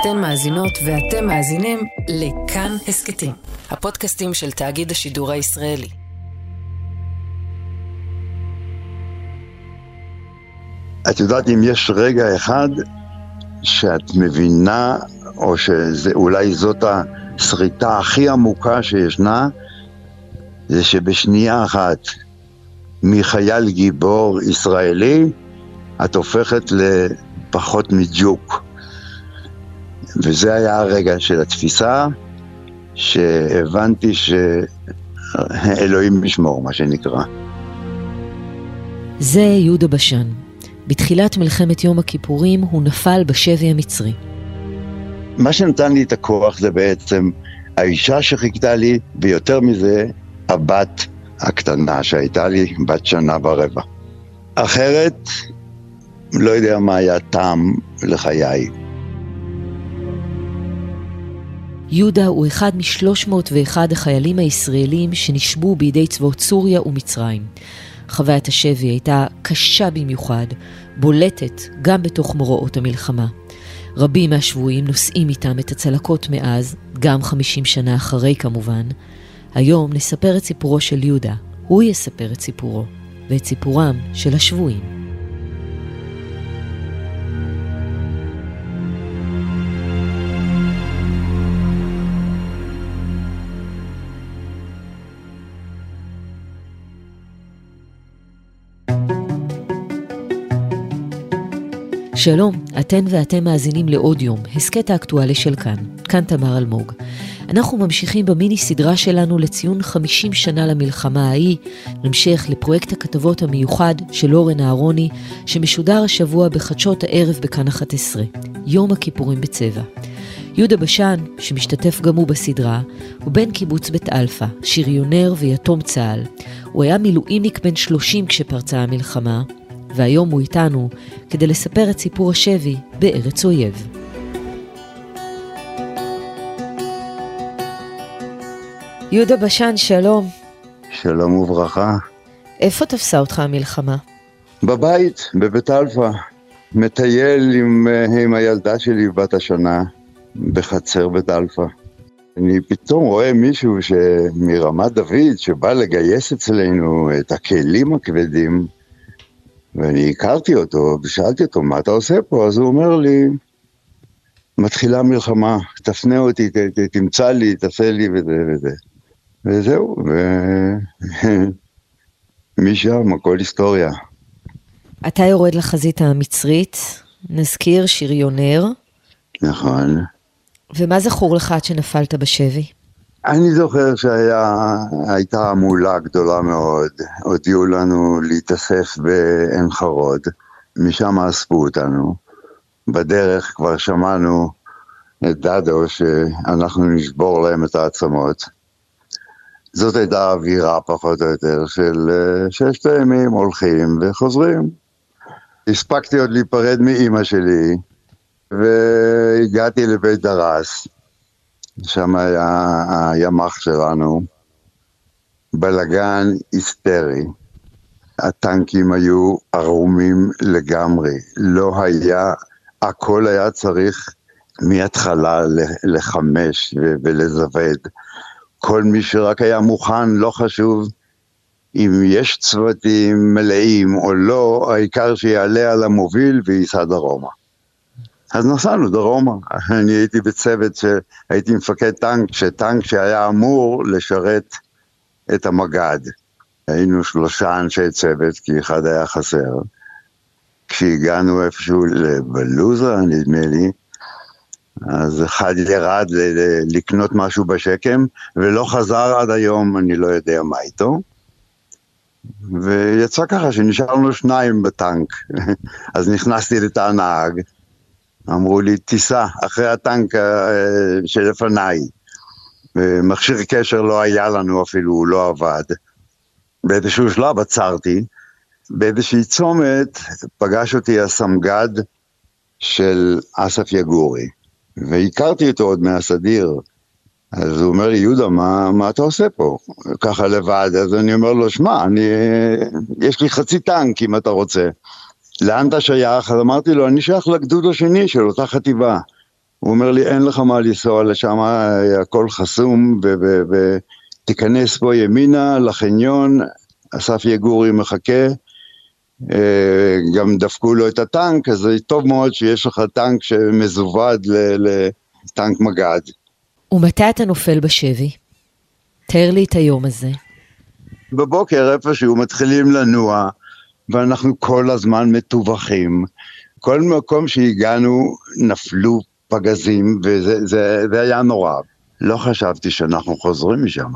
אתן מאזינות ואתם מאזינים לכאן הסכתים, הפודקאסטים של תאגיד השידור הישראלי. את יודעת, אם יש רגע אחד שאת מבינה, או שאולי זאת השריטה הכי עמוקה שישנה, זה שבשנייה אחת מחייל גיבור ישראלי, את הופכת לפחות מג'וק. וזה היה הרגע של התפיסה, שהבנתי שאלוהים ישמור, מה שנקרא. זה יהודה בשן. בתחילת מלחמת יום הכיפורים הוא נפל בשבי המצרי. מה שנתן לי את הכוח זה בעצם האישה שחיכתה לי, ויותר מזה, הבת הקטנה שהייתה לי, בת שנה ורבע. אחרת, לא יודע מה היה טעם לחיי. יהודה הוא אחד מ-301 החיילים הישראלים שנשבו בידי צבאות סוריה ומצרים. חוויית השבי הייתה קשה במיוחד, בולטת גם בתוך מוראות המלחמה. רבים מהשבויים נושאים איתם את הצלקות מאז, גם 50 שנה אחרי כמובן. היום נספר את סיפורו של יהודה, הוא יספר את סיפורו, ואת סיפורם של השבויים. שלום, אתן ואתם מאזינים לעוד יום, הסכת האקטואלי של כאן, כאן תמר אלמוג. אנחנו ממשיכים במיני סדרה שלנו לציון 50 שנה למלחמה ההיא, בהמשך לפרויקט הכתבות המיוחד של אורן אהרוני, שמשודר השבוע בחדשות הערב בכאן 11, יום הכיפורים בצבע. יהודה בשן, שמשתתף גם הוא בסדרה, הוא בן קיבוץ בית אלפא, שריונר ויתום צה"ל. הוא היה מילואימניק בן 30 כשפרצה המלחמה, והיום הוא איתנו כדי לספר את סיפור השבי בארץ אויב. יהודה בשן, שלום. שלום וברכה. איפה תפסה אותך המלחמה? בבית, בבית אלפא. מטייל עם, אה, עם הילדה שלי בת השנה בחצר בית אלפא. אני פתאום רואה מישהו מרמת דוד שבא לגייס אצלנו את הכלים הכבדים ואני הכרתי אותו, ושאלתי אותו, מה אתה עושה פה? אז הוא אומר לי, מתחילה מלחמה, תפנה אותי, ת, ת, תמצא לי, תעשה לי וזה וזה. וזהו, ומשם הכל היסטוריה. אתה יורד לחזית המצרית, נזכיר שריונר. נכון. ומה זכור לך עד שנפלת בשבי? אני זוכר שהייתה המולה גדולה מאוד, הודיעו לנו להתאסף בעין חרוד, משם אספו אותנו. בדרך כבר שמענו את דדו שאנחנו נשבור להם את העצמות. זאת הייתה האווירה פחות או יותר של ששת הימים הולכים וחוזרים. הספקתי עוד להיפרד מאימא שלי והגעתי לבית דרס. שם היה הימ"ח שלנו, בלגן היסטרי. הטנקים היו ערומים לגמרי, לא היה, הכל היה צריך מההתחלה לחמש ולזווד. כל מי שרק היה מוכן, לא חשוב אם יש צוותים מלאים או לא, העיקר שיעלה על המוביל וייסע דרומה. אז נסענו דרומה. אני הייתי בצוות שהייתי מפקד טנק, שטנק שהיה אמור לשרת את המג"ד. היינו שלושה אנשי צוות, כי אחד היה חסר. כשהגענו איפשהו לבלוזה, נדמה לי, אז אחד ירד לקנות משהו בשקם, ולא חזר עד היום, אני לא יודע מה איתו. ויצא ככה שנשארנו שניים בטנק. אז נכנסתי לתא הנהג, אמרו לי, תיסע אחרי הטנק אה, שלפניי. מכשיר קשר לא היה לנו אפילו, הוא לא עבד. באיזשהו שלב עצרתי, באיזושהי צומת פגש אותי הסמג"ד של אסף יגורי, והכרתי אותו עוד מהסדיר. אז הוא אומר לי, יהודה, מה, מה אתה עושה פה? ככה לבד, אז אני אומר לו, שמע, אני, יש לי חצי טנק אם אתה רוצה. לאן אתה שייך? אז אמרתי לו, אני שייך לגדוד השני של אותה חטיבה. הוא אומר לי, אין לך מה לנסוע לשם, הכל חסום, ותיכנס פה ימינה לחניון, אסף יגורי מחכה, אה, גם דפקו לו את הטנק, אז זה טוב מאוד שיש לך טנק שמזווד לטנק מג"ד. ומתי אתה נופל בשבי? תאר לי את היום הזה. בבוקר איפשהו מתחילים לנוע, ואנחנו כל הזמן מטווחים. כל מקום שהגענו נפלו פגזים, וזה זה, זה היה נורא. לא חשבתי שאנחנו חוזרים משם.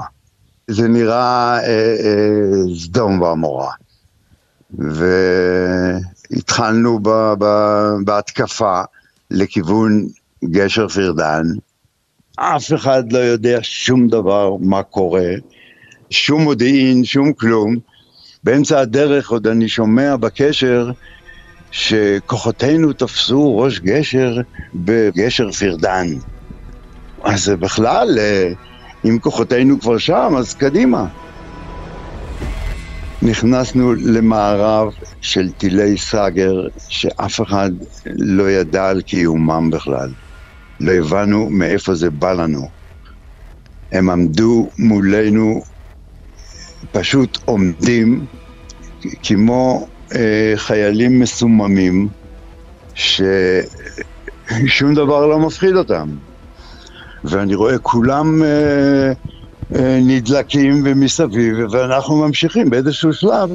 זה נראה אה, אה, סדום ועמורה. והתחלנו ב, ב, בהתקפה לכיוון גשר פירדן. אף אחד לא יודע שום דבר מה קורה, שום מודיעין, שום כלום. באמצע הדרך עוד אני שומע בקשר שכוחותינו תפסו ראש גשר בגשר פירדן. אז בכלל, אה, אם כוחותינו כבר שם, אז קדימה. נכנסנו למערב של טילי סאגר שאף אחד לא ידע על קיומם בכלל. לא הבנו מאיפה זה בא לנו. הם עמדו מולנו, פשוט עומדים כמו אה, חיילים מסוממים, ששום דבר לא מפחיד אותם. ואני רואה כולם אה, אה, נדלקים ומסביב, ואנחנו ממשיכים באיזשהו שלב.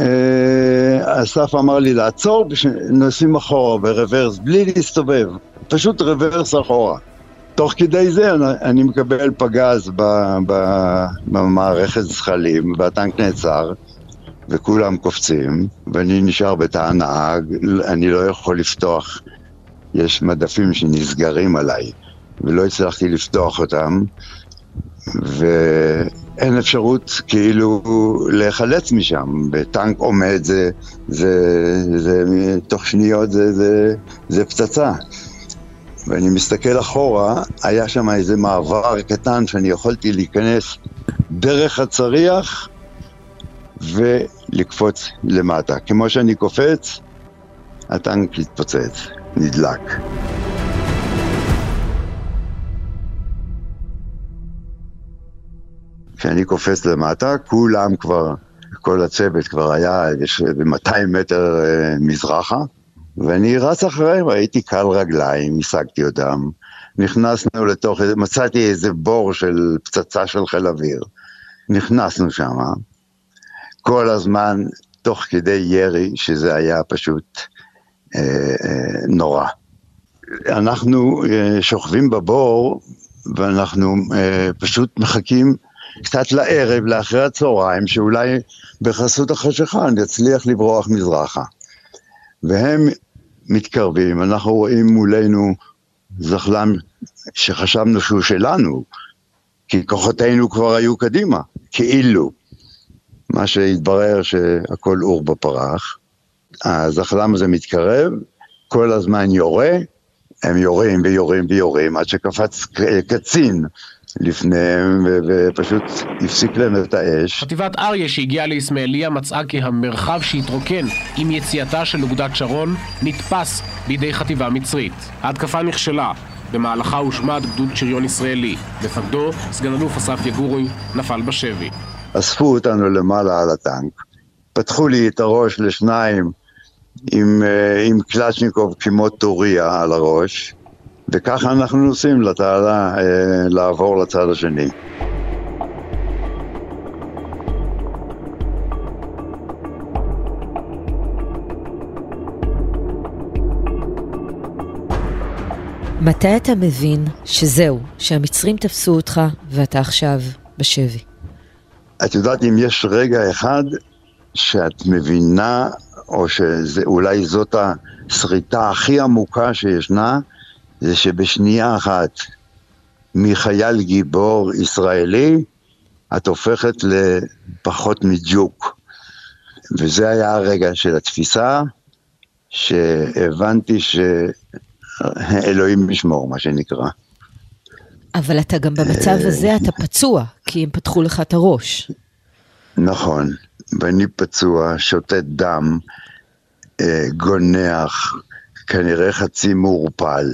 אה, אסף אמר לי לעצור, נוסעים אחורה ברוורס, בלי להסתובב, פשוט רוורס אחורה. תוך כדי זה אני מקבל פגז במערכת זחלים, והטנק נעצר, וכולם קופצים, ואני נשאר בתא הנהג, אני לא יכול לפתוח, יש מדפים שנסגרים עליי, ולא הצלחתי לפתוח אותם, ואין אפשרות כאילו להיחלץ משם, בטנק עומד, זה, זה, זה, זה תוך שניות זה, זה, זה פצצה. ואני מסתכל אחורה, היה שם איזה מעבר קטן שאני יכולתי להיכנס דרך הצריח ולקפוץ למטה. כמו שאני קופץ, הטנק התפוצץ, נדלק. כשאני קופץ למטה, כולם כבר, כל הצוות כבר היה ב-200 מטר אה, מזרחה, ואני רץ אחריהם, הייתי קל רגליים, השגתי אותם, נכנסנו לתוך, מצאתי איזה בור של פצצה של חיל אוויר, נכנסנו שם, כל הזמן תוך כדי ירי, שזה היה פשוט אה, אה, נורא. אנחנו אה, שוכבים בבור ואנחנו אה, פשוט מחכים קצת לערב, לאחרי הצהריים, שאולי בחסות החשיכה נצליח לברוח מזרחה. והם מתקרבים, אנחנו רואים מולנו זחלם שחשבנו שהוא שלנו, כי כוחותינו כבר היו קדימה, כאילו. מה שהתברר שהכל עור בפרח. הזחלם הזה מתקרב, כל הזמן יורה, הם יורים ויורים ויורים, עד שקפץ קצין לפניהם ופשוט הפסיק להם את האש. חטיבת אריה שהגיעה לאסמאעיליה מצאה כי המרחב שהתרוקן עם יציאתה של אוגדת שרון נתפס בידי חטיבה מצרית. ההתקפה נכשלה, במהלכה הושמד גדוד שריון ישראלי. מפקדו, סגן אלוף אסף יגורי, נפל בשבי. אספו אותנו למעלה על הטנק, פתחו לי את הראש לשניים עם, אה, עם קלצ'ניקוב כמו טוריה על הראש, וככה אנחנו נוסעים לתעלה אה, לעבור לצד השני. מתי אתה מבין שזהו, שהמצרים תפסו אותך ואתה עכשיו בשבי? את יודעת, אם יש רגע אחד שאת מבינה, או שאולי זאת השריטה הכי עמוקה שישנה, זה שבשנייה אחת מחייל גיבור ישראלי, את הופכת לפחות מג'וק. וזה היה הרגע של התפיסה, שהבנתי שאלוהים ישמור, מה שנקרא. אבל אתה גם במצב הזה, אתה פצוע, כי הם פתחו לך את הראש. נכון, ואני פצוע, שותת דם, אה, גונח, כנראה חצי מעורפל.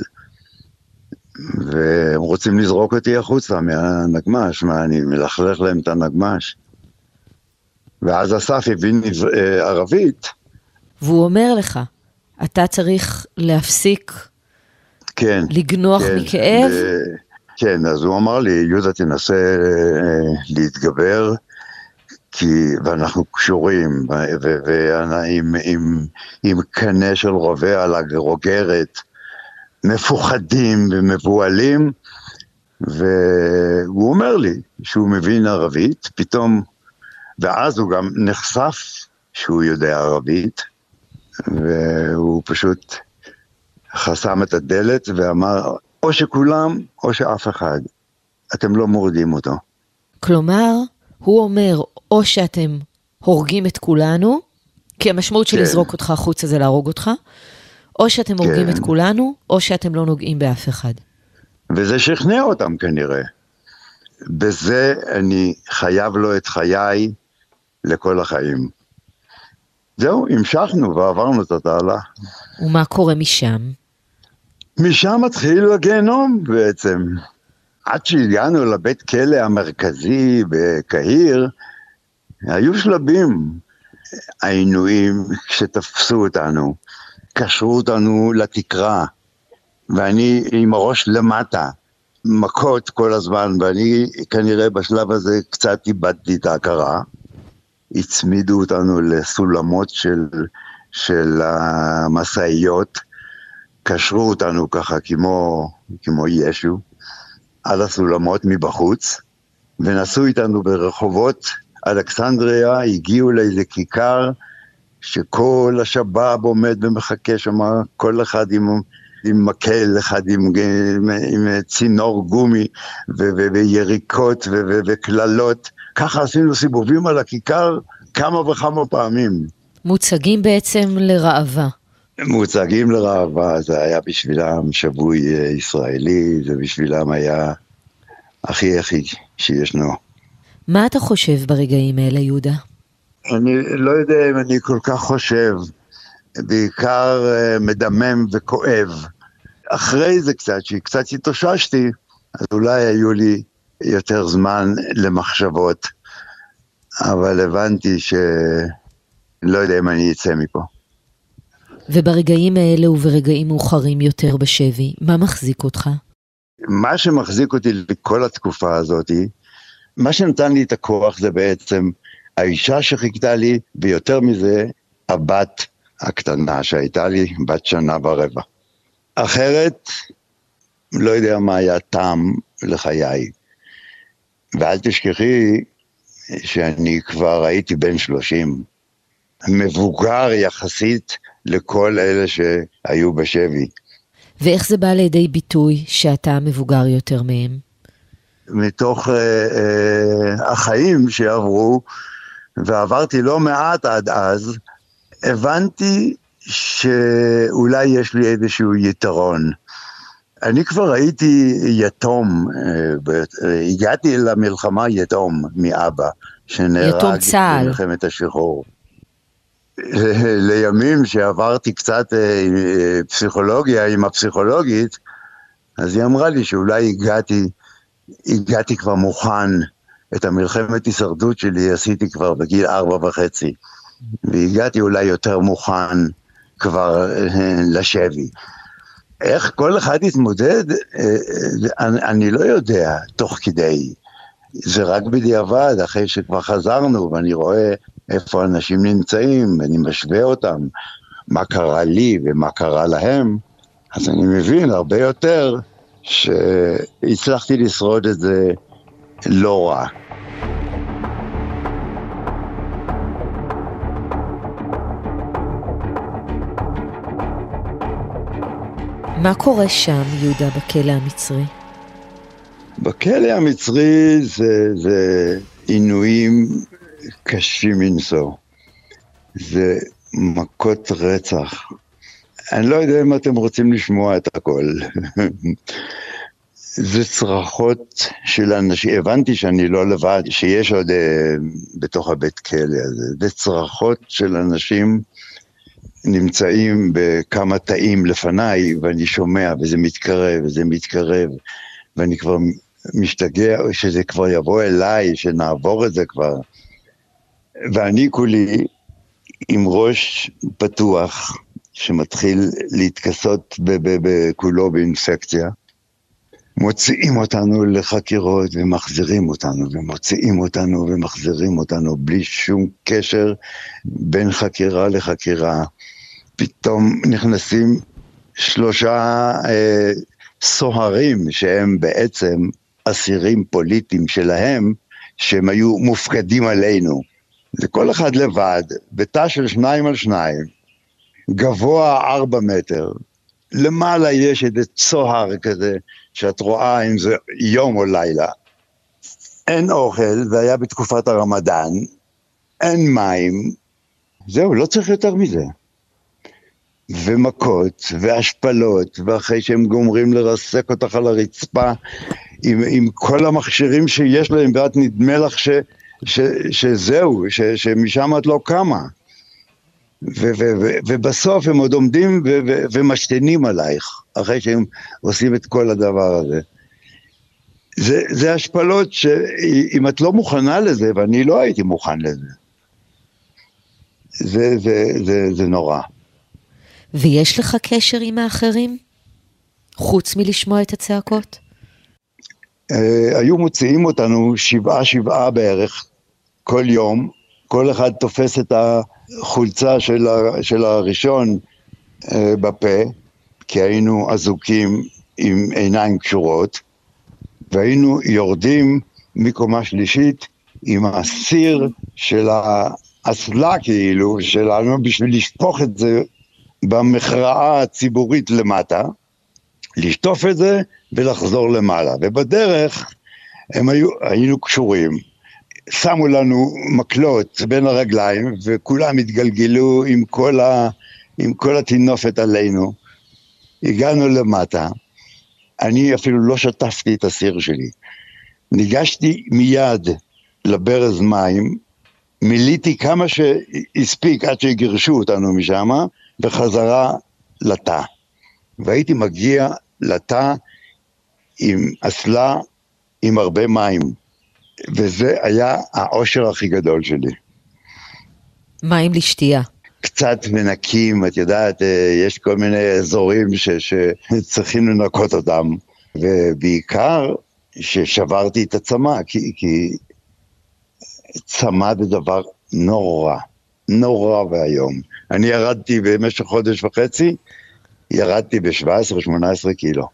והם רוצים לזרוק אותי החוצה מהנגמש, מה, אני מלכלך להם את הנגמש. ואז אסף הבין אה, ערבית. והוא אומר לך, אתה צריך להפסיק כן, לגנוח כן, מכאב? ו... כן, אז הוא אמר לי, יהודה, תנסה אה, להתגבר, כי, ואנחנו קשורים, ועם עם, עם קנה של רובה על הגרוגרת, מפוחדים ומבוהלים, והוא אומר לי שהוא מבין ערבית, פתאום, ואז הוא גם נחשף שהוא יודע ערבית, והוא פשוט חסם את הדלת ואמר, או שכולם או שאף אחד. אתם לא מורידים אותו. כלומר, הוא אומר, או שאתם הורגים את כולנו, כי המשמעות של כן. לזרוק אותך החוצה זה להרוג אותך, או שאתם כן. הורגים את כולנו, או שאתם לא נוגעים באף אחד. וזה שכנע אותם כנראה. בזה אני חייב לו את חיי לכל החיים. זהו, המשכנו ועברנו את התעלה. ומה קורה משם? משם מתחיל הגיהנום בעצם. עד שהגענו לבית כלא המרכזי בקהיר, היו שלבים. העינויים כשתפסו אותנו, קשרו אותנו לתקרה, ואני עם הראש למטה, מכות כל הזמן, ואני כנראה בשלב הזה קצת איבדתי את ההכרה. הצמידו אותנו לסולמות של, של המשאיות, קשרו אותנו ככה כמו, כמו ישו, על הסולמות מבחוץ, ונסעו איתנו ברחובות אלכסנדריה, הגיעו לאיזה כיכר, שכל השבאב עומד ומחכה שם, כל אחד עם, עם מקל, אחד עם, עם, עם צינור גומי ו, ו, ויריקות וקללות. ככה עשינו סיבובים על הכיכר כמה וכמה פעמים. מוצגים בעצם לראווה. מוצגים לראווה, זה היה בשבילם שבוי אה, ישראלי, זה בשבילם היה הכי הכי שישנו. מה אתה חושב ברגעים האלה, יהודה? אני לא יודע אם אני כל כך חושב, בעיקר אה, מדמם וכואב. אחרי זה קצת, שקצת התאוששתי, אז אולי היו לי יותר זמן למחשבות, אבל הבנתי שלא יודע אם אני אצא מפה. וברגעים האלה וברגעים מאוחרים יותר בשבי, מה מחזיק אותך? מה שמחזיק אותי לכל התקופה הזאת, מה שנתן לי את הכוח זה בעצם האישה שחיכתה לי, ויותר מזה, הבת הקטנה שהייתה לי, בת שנה ורבע. אחרת, לא יודע מה היה טעם לחיי. ואל תשכחי שאני כבר הייתי בן שלושים, מבוגר יחסית לכל אלה שהיו בשבי. ואיך זה בא לידי ביטוי שאתה מבוגר יותר מהם? מתוך אה, אה, החיים שעברו, ועברתי לא מעט עד אז, הבנתי שאולי יש לי איזשהו יתרון. אני כבר הייתי יתום, אה, הגעתי למלחמה יתום מאבא, שנהרג במלחמת השחרור. לימים שעברתי קצת אה, פסיכולוגיה עם הפסיכולוגית, אז היא אמרה לי שאולי הגעתי, הגעתי כבר מוכן, את המלחמת הישרדות שלי עשיתי כבר בגיל ארבע וחצי, והגעתי אולי יותר מוכן כבר אה, לשבי. איך כל אחד יתמודד, אה, אני לא יודע תוך כדי. זה רק בדיעבד, אחרי שכבר חזרנו, ואני רואה איפה אנשים נמצאים, ואני משווה אותם, מה קרה לי ומה קרה להם, אז אני מבין הרבה יותר שהצלחתי לשרוד את זה לא רע. מה קורה שם, יהודה, בכלא המצרי? בכלא המצרי זה, זה עינויים קשים מנשוא. זה מכות רצח. אני לא יודע אם אתם רוצים לשמוע את הכל. זה צרחות של אנשים, הבנתי שאני לא לבד, שיש עוד uh, בתוך הבית כלא הזה, זה צרחות של אנשים נמצאים בכמה תאים לפניי, ואני שומע, וזה מתקרב, וזה מתקרב, ואני כבר משתגע שזה כבר יבוא אליי, שנעבור את זה כבר. ואני כולי עם ראש פתוח, שמתחיל להתכסות כולו באינפקציה. מוציאים אותנו לחקירות ומחזירים אותנו, ומוציאים אותנו ומחזירים אותנו, בלי שום קשר בין חקירה לחקירה. פתאום נכנסים שלושה אה, סוהרים שהם בעצם אסירים פוליטיים שלהם, שהם היו מופקדים עלינו. זה כל אחד לבד, בתא של שניים על שניים, גבוה ארבע מטר, למעלה יש איזה צוהר כזה, שאת רואה אם זה יום או לילה. אין אוכל, זה היה בתקופת הרמדאן, אין מים, זהו, לא צריך יותר מזה. ומכות, והשפלות, ואחרי שהם גומרים לרסק אותך על הרצפה עם, עם כל המכשירים שיש להם, ואת נדמה לך ש, ש, שזהו, ש, שמשם את לא קמה. ו- ו- ו- ובסוף הם עוד עומדים ו- ו- ומשתנים עלייך, אחרי שהם עושים את כל הדבר הזה. זה, זה השפלות שאם את לא מוכנה לזה, ואני לא הייתי מוכן לזה, זה, זה, זה, זה נורא. ויש לך קשר עם האחרים? חוץ מלשמוע את הצעקות? Uh, היו מוציאים אותנו שבעה שבעה בערך כל יום, כל אחד תופס את החולצה של, ה, של הראשון uh, בפה, כי היינו אזוקים עם עיניים קשורות, והיינו יורדים מקומה שלישית עם הסיר של האסלה כאילו שלנו בשביל לשפוך את זה במכרעה הציבורית למטה, לשטוף את זה ולחזור למעלה. ובדרך הם היו, היינו קשורים, שמו לנו מקלות בין הרגליים וכולם התגלגלו עם כל, ה, עם כל הטינופת עלינו. הגענו למטה, אני אפילו לא שטפתי את הסיר שלי. ניגשתי מיד לברז מים, מילאתי כמה שהספיק עד שגירשו אותנו משם, בחזרה לתא. והייתי מגיע לתא עם אסלה עם הרבה מים, וזה היה העושר הכי גדול שלי. מים לשתייה. קצת מנקים, את יודעת, אה, יש כל מיני אזורים ש, שצריכים לנקות אותם, ובעיקר ששברתי את הצמא, כי, כי צמא זה דבר נורא. נורא ואיום. אני ירדתי במשך חודש וחצי, ירדתי ב-17-18 קילו.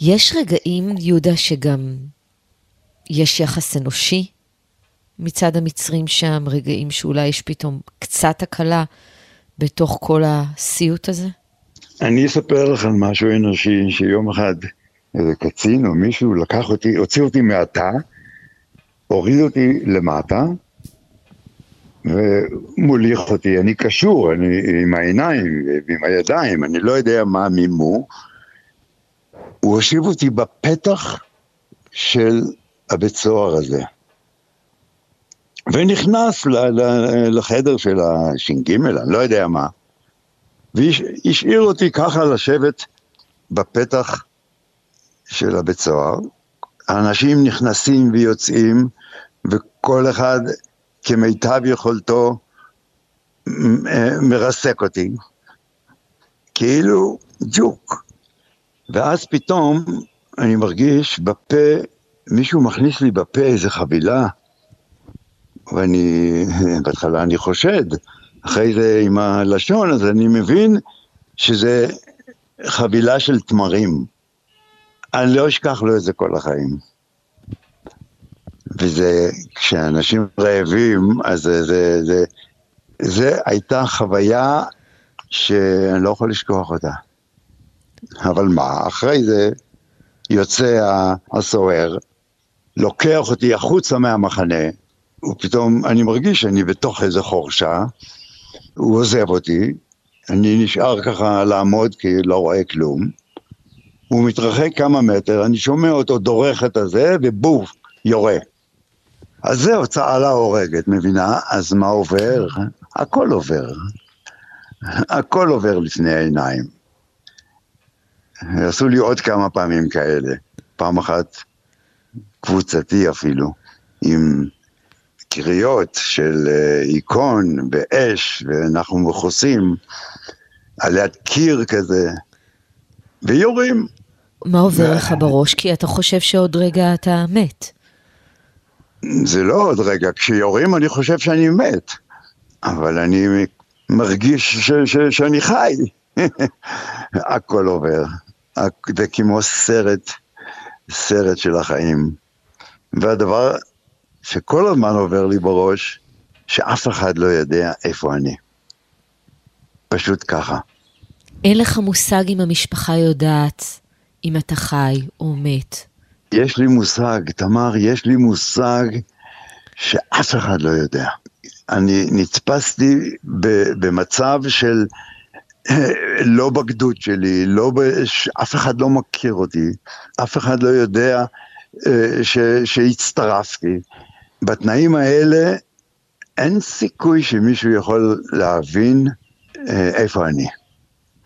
יש רגעים, יהודה, שגם יש יחס אנושי מצד המצרים שם, רגעים שאולי יש פתאום קצת הקלה בתוך כל הסיוט הזה? אני אספר לך על משהו אנושי, שיום אחד איזה קצין או מישהו לקח אותי, הוציא אותי מהתא, הוריד אותי למטה, ומוליך אותי, אני קשור, אני עם העיניים ועם הידיים, אני לא יודע מה מימו. הוא הושיב אותי בפתח של הבית סוהר הזה. ונכנס לחדר של הש"ג, אני לא יודע מה, והשאיר אותי ככה לשבת בפתח של הבית סוהר. האנשים נכנסים ויוצאים, וכל אחד כמיטב יכולתו מרסק אותי, כאילו ג'וק. ואז פתאום אני מרגיש בפה, מישהו מכניס לי בפה איזה חבילה, ואני, בהתחלה אני חושד, אחרי זה עם הלשון, אז אני מבין שזה חבילה של תמרים. אני לא אשכח לו את זה כל החיים. וזה, כשאנשים רעבים, אז זה, זה, זה, זה הייתה חוויה שאני לא יכול לשכוח אותה. אבל מה, אחרי זה יוצא הסוהר, לוקח אותי החוצה מהמחנה, ופתאום אני מרגיש שאני בתוך איזה חורשה, הוא עוזב אותי, אני נשאר ככה לעמוד כי לא רואה כלום, הוא מתרחק כמה מטר, אני שומע אותו דורך את הזה, ובוף, יורה. אז זהו, צהלה הורגת, מבינה? אז מה עובר? הכל עובר. הכל עובר לפני העיניים. עשו לי עוד כמה פעמים כאלה. פעם אחת קבוצתי אפילו, עם קריאות של אה, באש, ואנחנו מכוסים על יד קיר כזה, ויורים. מה עובר ו... לך בראש? כי אתה חושב שעוד רגע אתה מת. זה לא עוד רגע, כשיורים אני חושב שאני מת, אבל אני מרגיש ש- ש- שאני חי. הכל עובר. זה כמו סרט, סרט של החיים. והדבר שכל הזמן עובר לי בראש, שאף אחד לא יודע איפה אני. פשוט ככה. אין לך מושג אם המשפחה יודעת אם אתה חי או מת. יש לי מושג, תמר, יש לי מושג שאף אחד לא יודע. אני נתפסתי במצב של לא בגדוד שלי, לא ב... אף אחד לא מכיר אותי, אף אחד לא יודע ש... שהצטרפתי. בתנאים האלה אין סיכוי שמישהו יכול להבין אה, איפה אני.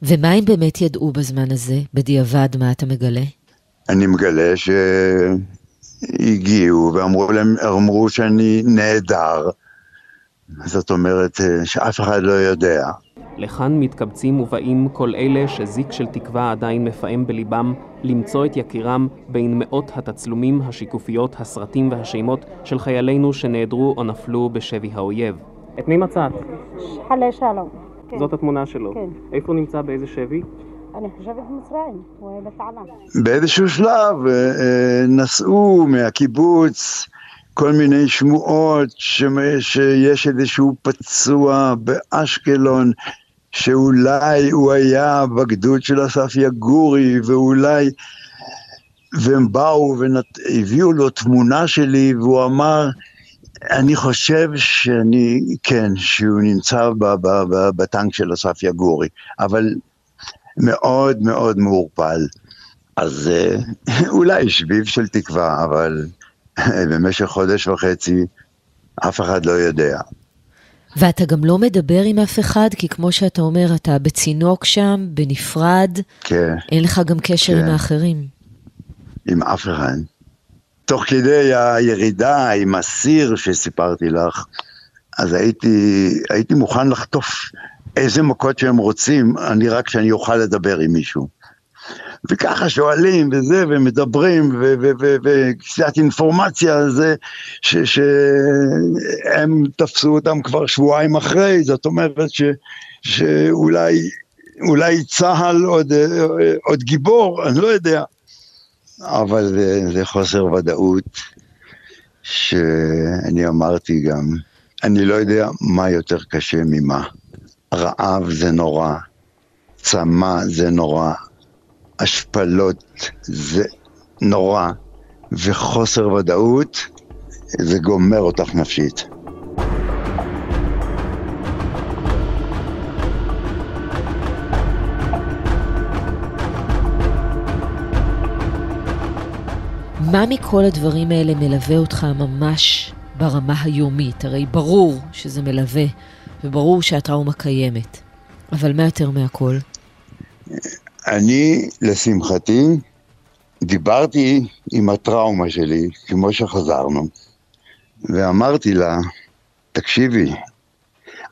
ומה אם באמת ידעו בזמן הזה, בדיעבד, מה אתה מגלה? אני מגלה שהגיעו ואמרו להם, אמרו שאני נהדר. זאת אומרת אה, שאף אחד לא יודע. לכאן מתקבצים ובאים כל אלה שזיק של תקווה עדיין מפעם בליבם למצוא את יקירם בין מאות התצלומים, השיקופיות, הסרטים והשמות של חיילינו שנעדרו או נפלו בשבי האויב. את מי מצאת? חלה שלום. כן. זאת התמונה שלו. כן. איפה הוא נמצא? באיזה שבי? אני חושבת במצרים, הוא היה בתעלה. באיזשהו שלב אה, אה, נסעו מהקיבוץ כל מיני שמועות שיש איזשהו פצוע באשקלון שאולי הוא היה בגדוד של אסף יגורי, ואולי... והם באו והביאו לו תמונה שלי, והוא אמר, אני חושב שאני, כן, שהוא נמצא בטנק של אסף יגורי, אבל מאוד מאוד מעורפל. אז אה, אולי שביב של תקווה, אבל במשך חודש וחצי אף אחד לא יודע. ואתה גם לא מדבר עם אף אחד, כי כמו שאתה אומר, אתה בצינוק שם, בנפרד. כן. אין לך גם קשר כן. עם האחרים. עם אף אחד. תוך כדי הירידה עם הסיר שסיפרתי לך, אז הייתי, הייתי מוכן לחטוף איזה מכות שהם רוצים, אני רק שאני אוכל לדבר עם מישהו. וככה שואלים וזה, ומדברים, וקצת אינפורמציה זה, שהם תפסו אותם כבר שבועיים אחרי, זאת אומרת ש, שאולי אולי צה"ל עוד, עוד גיבור, אני לא יודע. אבל זה, זה חוסר ודאות, שאני אמרתי גם, אני לא יודע מה יותר קשה ממה. רעב זה נורא, צמא זה נורא, השפלות זה נורא, וחוסר ודאות זה גומר אותך נפשית. מה מכל הדברים האלה מלווה אותך ממש ברמה היומית? הרי ברור שזה מלווה, וברור שהטראומה קיימת. אבל מה יותר מהכל? אני, לשמחתי, דיברתי עם הטראומה שלי, כמו שחזרנו, ואמרתי לה, תקשיבי,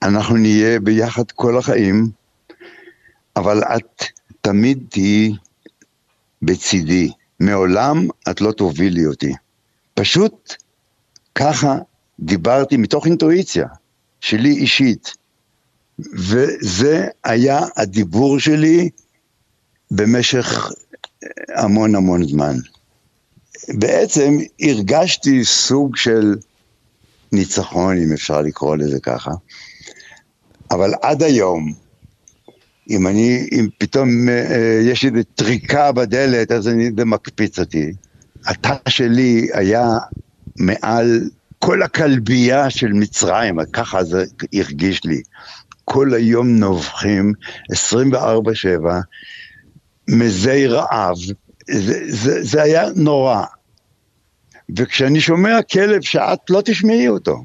אנחנו נהיה ביחד כל החיים, אבל את תמיד תהיי בצידי. מעולם את לא תובילי אותי. פשוט ככה דיברתי מתוך אינטואיציה שלי אישית. וזה היה הדיבור שלי במשך המון המון זמן. בעצם הרגשתי סוג של ניצחון, אם אפשר לקרוא לזה ככה, אבל עד היום, אם אני, אם פתאום אה, יש איזו טריקה בדלת, אז אני, זה מקפיץ אותי. התא שלי היה מעל כל הכלבייה של מצרים, ככה זה הרגיש לי. כל היום נובחים, 24-7, מזי רעב, זה, זה, זה היה נורא. וכשאני שומע כלב שאת לא תשמעי אותו,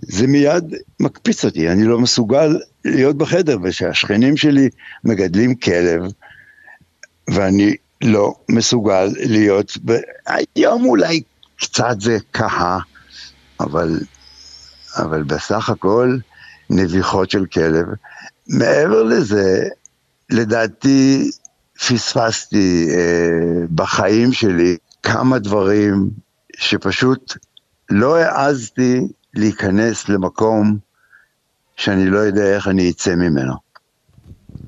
זה מיד מקפיץ אותי, אני לא מסוגל להיות בחדר, ושהשכנים שלי מגדלים כלב, ואני לא מסוגל להיות. היום אולי קצת זה ככה, אבל, אבל בסך הכל נביחות של כלב. מעבר לזה, לדעתי פספסתי אה, בחיים שלי כמה דברים שפשוט לא העזתי להיכנס למקום שאני לא יודע איך אני אצא ממנו.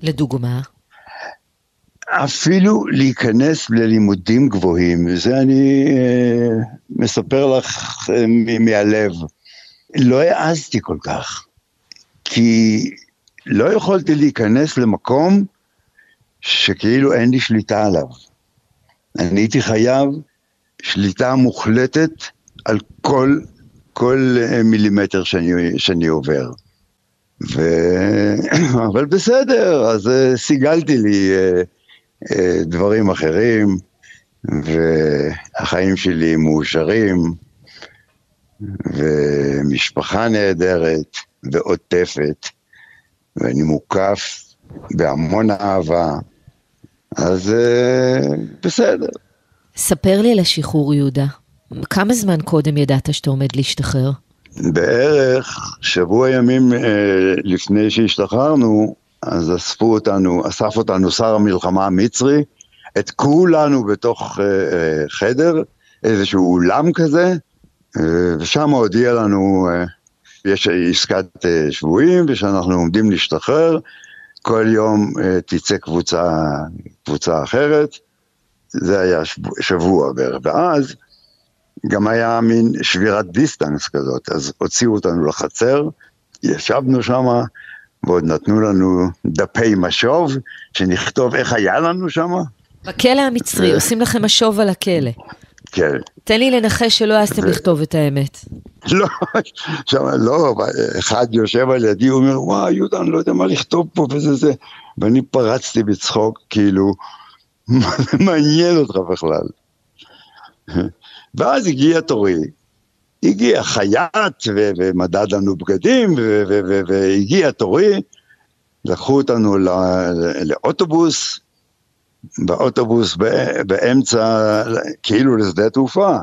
לדוגמה? אפילו להיכנס ללימודים גבוהים, זה אני אה, מספר לך אה, מהלב. לא העזתי כל כך, כי לא יכולתי להיכנס למקום שכאילו אין לי שליטה עליו. אני הייתי חייב שליטה מוחלטת על כל, כל אה, מילימטר שאני, שאני עובר. ו... אבל בסדר, אז אה, סיגלתי לי אה, דברים אחרים, והחיים שלי מאושרים, ומשפחה נהדרת ועוטפת, ואני מוקף בהמון אהבה, אז בסדר. ספר לי על השחרור, יהודה. כמה זמן קודם ידעת שאתה עומד להשתחרר? בערך שבוע ימים אה, לפני שהשתחררנו, אז אספו אותנו, אסף אותנו שר המלחמה המצרי, את כולנו בתוך אה, אה, חדר, איזשהו אולם כזה, אה, ושם הודיע לנו, אה, יש עסקת אה, שבויים ושאנחנו עומדים להשתחרר, כל יום אה, תצא קבוצה, קבוצה אחרת, זה היה שבוע, בערך, ואז גם היה מין שבירת דיסטנס כזאת, אז הוציאו אותנו לחצר, ישבנו שם, ועוד נתנו לנו דפי משוב, שנכתוב איך היה לנו שם. בכלא המצרי, עושים לכם משוב על הכלא. כן. תן לי לנחש שלא העזתם לכתוב את האמת. לא, שם לא, אחד יושב על ידי, הוא אומר, וואי, יהודה, אני לא יודע מה לכתוב פה וזה זה. ואני פרצתי בצחוק, כאילו, מה זה מעניין אותך בכלל? ואז הגיע תורי, הגיע חייט ו- ומדד לנו בגדים ו- ו- ו- והגיע תורי, לקחו אותנו לא- לאוטובוס, באוטובוס באמצע, כאילו לשדה תעופה,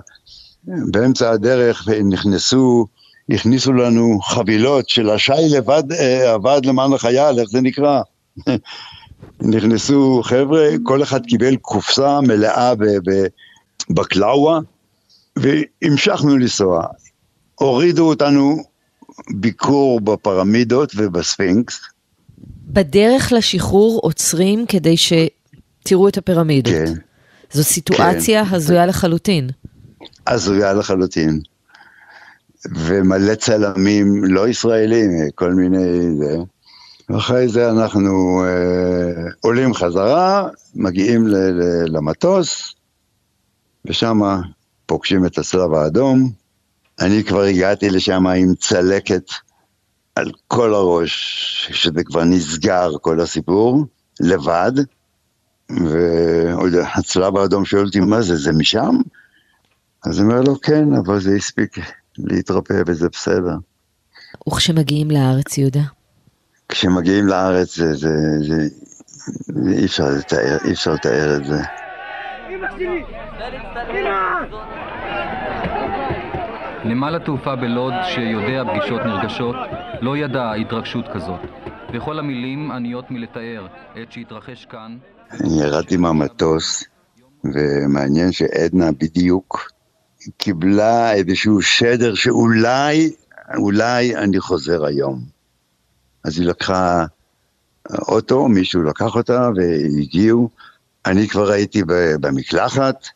באמצע הדרך נכנסו, הכניסו לנו חבילות של השי לבד, אה, עבד למען החייל, איך זה נקרא? נכנסו חבר'ה, כל אחד קיבל קופסה מלאה בקלאווה, והמשכנו לנסוע. הורידו אותנו ביקור בפרמידות ובספינקס. בדרך לשחרור עוצרים כדי שתראו את הפירמידות. כן. זו סיטואציה כן. הזויה לחלוטין. הזויה לחלוטין. ומלא צלמים לא ישראלים, כל מיני זה. ואחרי זה אנחנו אה, עולים חזרה, מגיעים ל- ל- למטוס, ושם פוגשים את הצלב האדום. אני כבר הגעתי לשם עם צלקת על כל הראש, שזה כבר נסגר כל הסיפור, לבד. והצלב האדום שואל אותי, מה זה, זה משם? אז אני אומר לו, כן, אבל זה הספיק להתרפא וזה בסדר. וכשמגיעים לארץ, יהודה? כשמגיעים לארץ זה, זה, זה, זה אי אפשר לתאר, אי אפשר לתאר את זה. נמל התעופה בלוד, שיודע פגישות נרגשות, לא ידע התרגשות כזאת. וכל המילים עניות מלתאר את שהתרחש כאן. אני ירדתי מהמטוס, ומעניין שעדנה בדיוק קיבלה איזשהו שדר שאולי, אולי אני חוזר היום. אז היא לקחה אוטו, מישהו לקח אותה והגיעו. אני כבר הייתי במקלחת,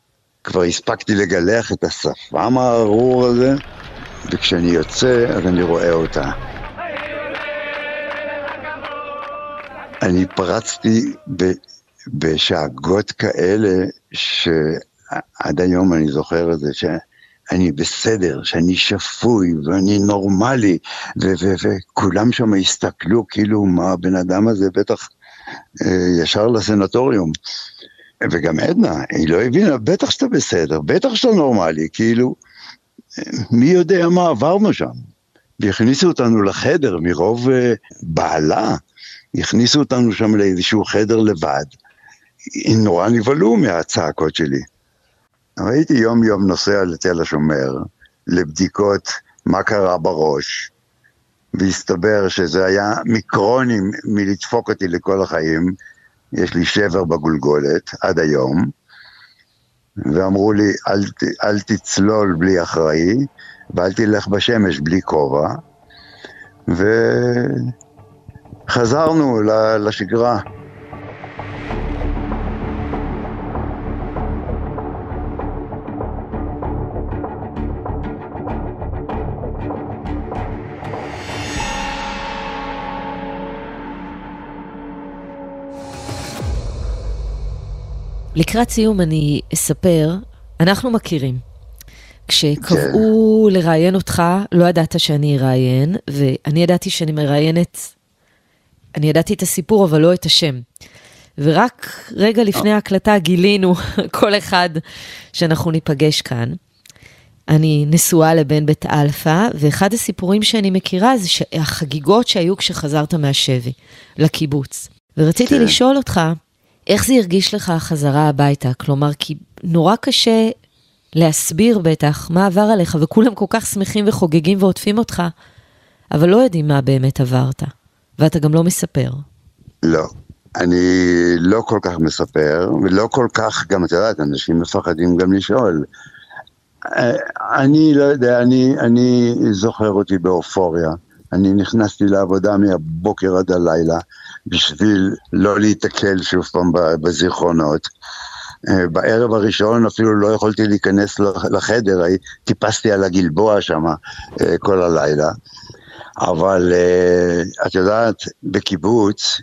כבר הספקתי לגלח את השפם הארור הזה, וכשאני יוצא, אז אני רואה אותה. אני פרצתי בשאגות כאלה, שעד היום אני זוכר את זה, שאני בסדר, שאני שפוי ואני נורמלי, וכולם שם הסתכלו כאילו מה הבן אדם הזה בטח אה, ישר לסנטוריום. וגם עדנה, היא לא הבינה, בטח שאתה בסדר, בטח שאתה נורמלי, כאילו, מי יודע מה עברנו שם. והכניסו אותנו לחדר מרוב uh, בעלה, הכניסו אותנו שם לאיזשהו חדר לבד. נורא נבהלו מהצעקות שלי. הייתי יום יום נוסע לתל השומר לבדיקות מה קרה בראש, והסתבר שזה היה מיקרונים מלדפוק אותי לכל החיים, יש לי שבר בגולגולת עד היום, ואמרו לי אל, אל תצלול בלי אחראי ואל תלך בשמש בלי כובע, וחזרנו לשגרה. לקראת סיום אני אספר, אנחנו מכירים. כשקבעו כן. לראיין אותך, לא ידעת שאני אראיין, ואני ידעתי שאני מראיינת, אני ידעתי את הסיפור, אבל לא את השם. ורק רגע לפני ההקלטה גילינו, כל אחד, שאנחנו ניפגש כאן. אני נשואה לבן בית אלפא, ואחד הסיפורים שאני מכירה זה החגיגות שהיו כשחזרת מהשבי, לקיבוץ. ורציתי כן. לשאול אותך, איך זה הרגיש לך החזרה הביתה? כלומר, כי נורא קשה להסביר בטח מה עבר עליך, וכולם כל כך שמחים וחוגגים ועוטפים אותך, אבל לא יודעים מה באמת עברת, ואתה גם לא מספר. לא, אני לא כל כך מספר, ולא כל כך, גם את יודעת, אנשים מפחדים גם לשאול. אני לא יודע, אני, אני זוכר אותי באופוריה. אני נכנסתי לעבודה מהבוקר עד הלילה, בשביל לא להיתקל שוב פעם בזיכרונות. אה, בערב הראשון אפילו לא יכולתי להיכנס לחדר, טיפסתי על הגלבוע שם אה, כל הלילה. אבל אה, את יודעת, בקיבוץ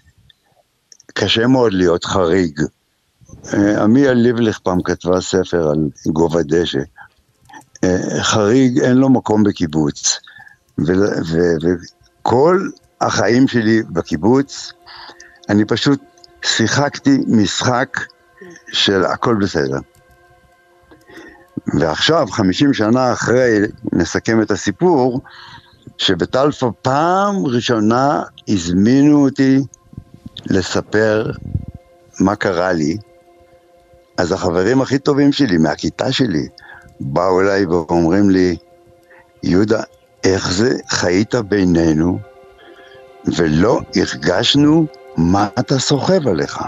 קשה מאוד להיות חריג. עמיה ליבליך פעם כתבה ספר על גובה דשא. חריג אין לו מקום בקיבוץ. וכל החיים שלי בקיבוץ אני פשוט שיחקתי משחק של הכל בסדר. ועכשיו, 50 שנה אחרי, נסכם את הסיפור, שבטלפה פעם ראשונה הזמינו אותי לספר מה קרה לי. אז החברים הכי טובים שלי, מהכיתה שלי, באו אליי ואומרים לי, יהודה, איך זה חיית בינינו ולא הרגשנו מה אתה סוחב עליך?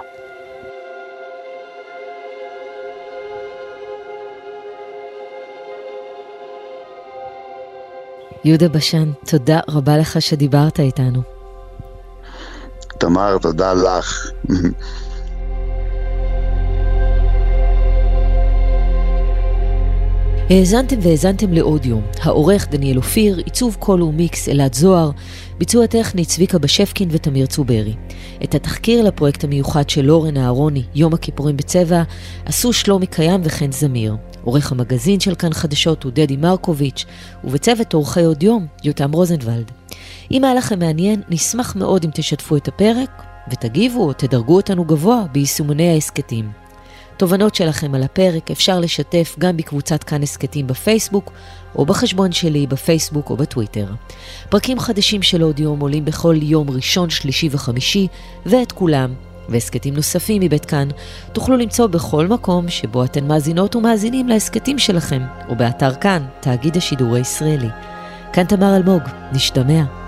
יהודה בשן, תודה רבה לך שדיברת איתנו. תמר, תודה לך. האזנתם והאזנתם לעוד יום. העורך דניאל אופיר, עיצוב קול ומיקס אלעד זוהר, ביצוע טכני צביקה בשפקין ותמיר צוברי. את התחקיר לפרויקט המיוחד של לורן אהרוני, יום הכיפורים בצבע, עשו שלומי קיים וחן זמיר. עורך המגזין של כאן חדשות הוא דדי מרקוביץ', ובצוות עורכי עוד יום, יותם רוזנבלד. אם היה לכם מעניין, נשמח מאוד אם תשתפו את הפרק, ותגיבו או תדרגו אותנו גבוה ביישומוני ההסכתים. תובנות שלכם על הפרק אפשר לשתף גם בקבוצת כאן הסכתים בפייסבוק, או בחשבון שלי בפייסבוק או בטוויטר. פרקים חדשים של אודיום עולים בכל יום ראשון, שלישי וחמישי, ואת כולם, והסכתים נוספים מבית כאן, תוכלו למצוא בכל מקום שבו אתן מאזינות ומאזינים להסכתים שלכם, או באתר כאן, תאגיד השידור הישראלי. כאן תמר אלמוג, נשתמע.